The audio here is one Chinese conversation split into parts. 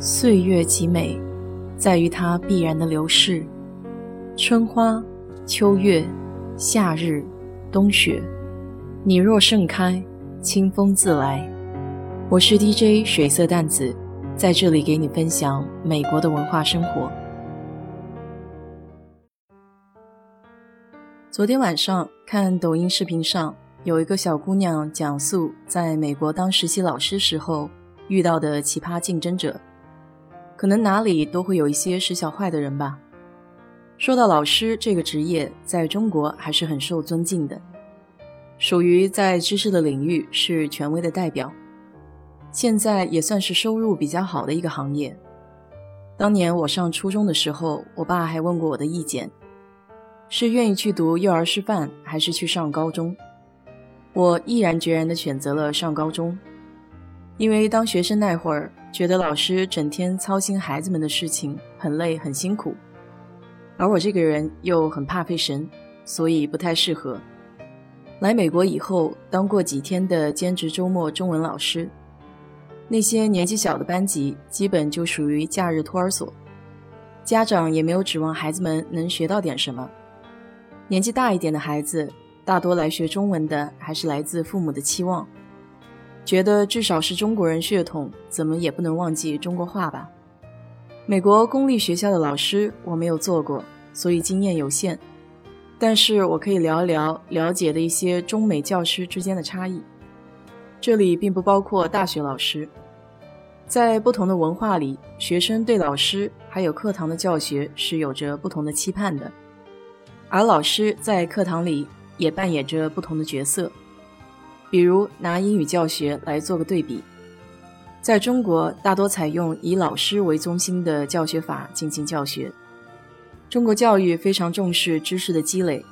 岁月极美，在于它必然的流逝。春花、秋月、夏日、冬雪，你若盛开，清风自来。我是 DJ 水色淡紫，在这里给你分享美国的文化生活。昨天晚上看抖音视频上，有一个小姑娘讲述在美国当实习老师时候遇到的奇葩竞争者。可能哪里都会有一些使小坏的人吧。说到老师这个职业，在中国还是很受尊敬的，属于在知识的领域是权威的代表。现在也算是收入比较好的一个行业。当年我上初中的时候，我爸还问过我的意见，是愿意去读幼儿师范，还是去上高中？我毅然决然地选择了上高中。因为当学生那会儿，觉得老师整天操心孩子们的事情很累很辛苦，而我这个人又很怕费神，所以不太适合。来美国以后，当过几天的兼职周末中文老师，那些年纪小的班级基本就属于假日托儿所，家长也没有指望孩子们能学到点什么。年纪大一点的孩子，大多来学中文的还是来自父母的期望。觉得至少是中国人血统，怎么也不能忘记中国话吧？美国公立学校的老师我没有做过，所以经验有限。但是我可以聊一聊了解的一些中美教师之间的差异。这里并不包括大学老师，在不同的文化里，学生对老师还有课堂的教学是有着不同的期盼的，而老师在课堂里也扮演着不同的角色。比如拿英语教学来做个对比，在中国大多采用以老师为中心的教学法进行教学。中国教育非常重视知识的积累，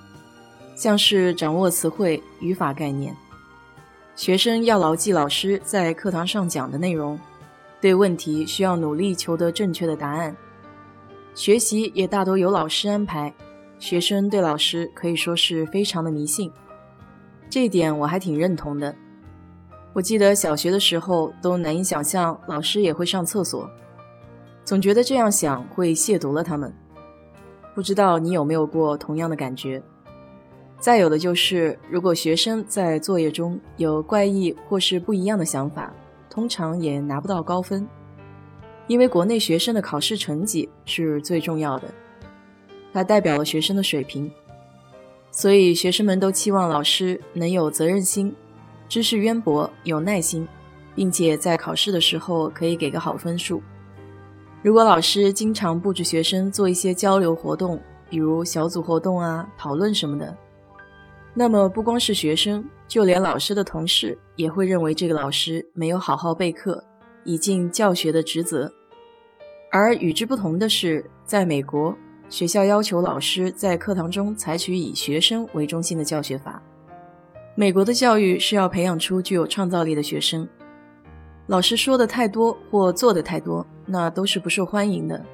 像是掌握词汇、语法概念。学生要牢记老师在课堂上讲的内容，对问题需要努力求得正确的答案。学习也大多由老师安排，学生对老师可以说是非常的迷信。这一点我还挺认同的。我记得小学的时候都难以想象老师也会上厕所，总觉得这样想会亵渎了他们。不知道你有没有过同样的感觉？再有的就是，如果学生在作业中有怪异或是不一样的想法，通常也拿不到高分，因为国内学生的考试成绩是最重要的，它代表了学生的水平。所以，学生们都期望老师能有责任心、知识渊博、有耐心，并且在考试的时候可以给个好分数。如果老师经常布置学生做一些交流活动，比如小组活动啊、讨论什么的，那么不光是学生，就连老师的同事也会认为这个老师没有好好备课，以尽教学的职责。而与之不同的是，在美国。学校要求老师在课堂中采取以学生为中心的教学法。美国的教育是要培养出具有创造力的学生。老师说的太多或做的太多，那都是不受欢迎的。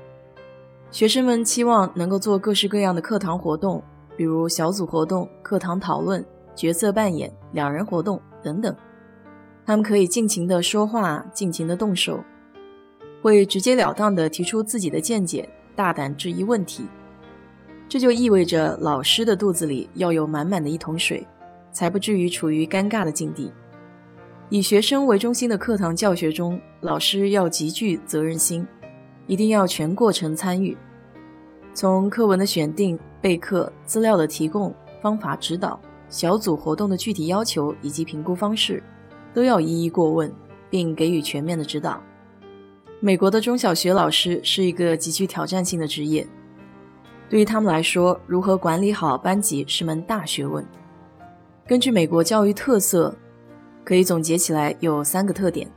学生们期望能够做各式各样的课堂活动，比如小组活动、课堂讨论、角色扮演、两人活动等等。他们可以尽情的说话，尽情的动手，会直截了当的提出自己的见解。大胆质疑问题，这就意味着老师的肚子里要有满满的一桶水，才不至于处于尴尬的境地。以学生为中心的课堂教学中，老师要极具责任心，一定要全过程参与，从课文的选定、备课、资料的提供、方法指导、小组活动的具体要求以及评估方式，都要一一过问，并给予全面的指导。美国的中小学老师是一个极具挑战性的职业，对于他们来说，如何管理好班级是门大学问。根据美国教育特色，可以总结起来有三个特点：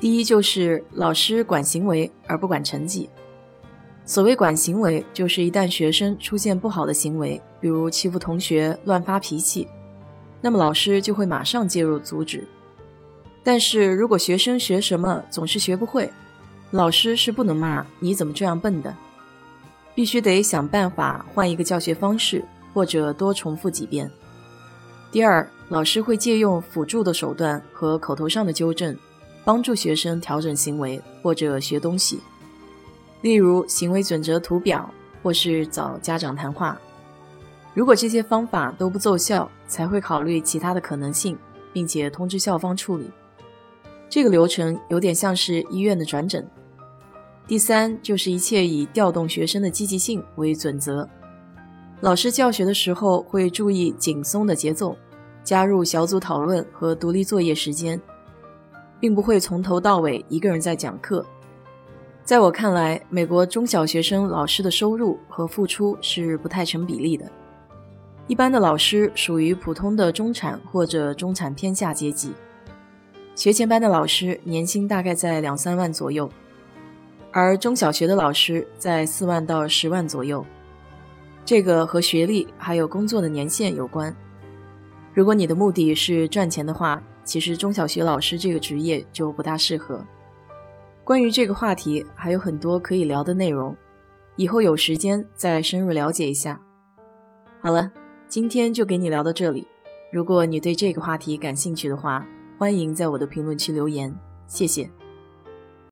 第一，就是老师管行为而不管成绩。所谓管行为，就是一旦学生出现不好的行为，比如欺负同学、乱发脾气，那么老师就会马上介入阻止。但是如果学生学什么总是学不会，老师是不能骂你怎么这样笨的，必须得想办法换一个教学方式，或者多重复几遍。第二，老师会借用辅助的手段和口头上的纠正，帮助学生调整行为或者学东西，例如行为准则图表，或是找家长谈话。如果这些方法都不奏效，才会考虑其他的可能性，并且通知校方处理。这个流程有点像是医院的转诊。第三，就是一切以调动学生的积极性为准则。老师教学的时候会注意紧松的节奏，加入小组讨论和独立作业时间，并不会从头到尾一个人在讲课。在我看来，美国中小学生老师的收入和付出是不太成比例的。一般的老师属于普通的中产或者中产偏下阶级。学前班的老师年薪大概在两三万左右，而中小学的老师在四万到十万左右。这个和学历还有工作的年限有关。如果你的目的是赚钱的话，其实中小学老师这个职业就不大适合。关于这个话题还有很多可以聊的内容，以后有时间再深入了解一下。好了。今天就给你聊到这里。如果你对这个话题感兴趣的话，欢迎在我的评论区留言，谢谢。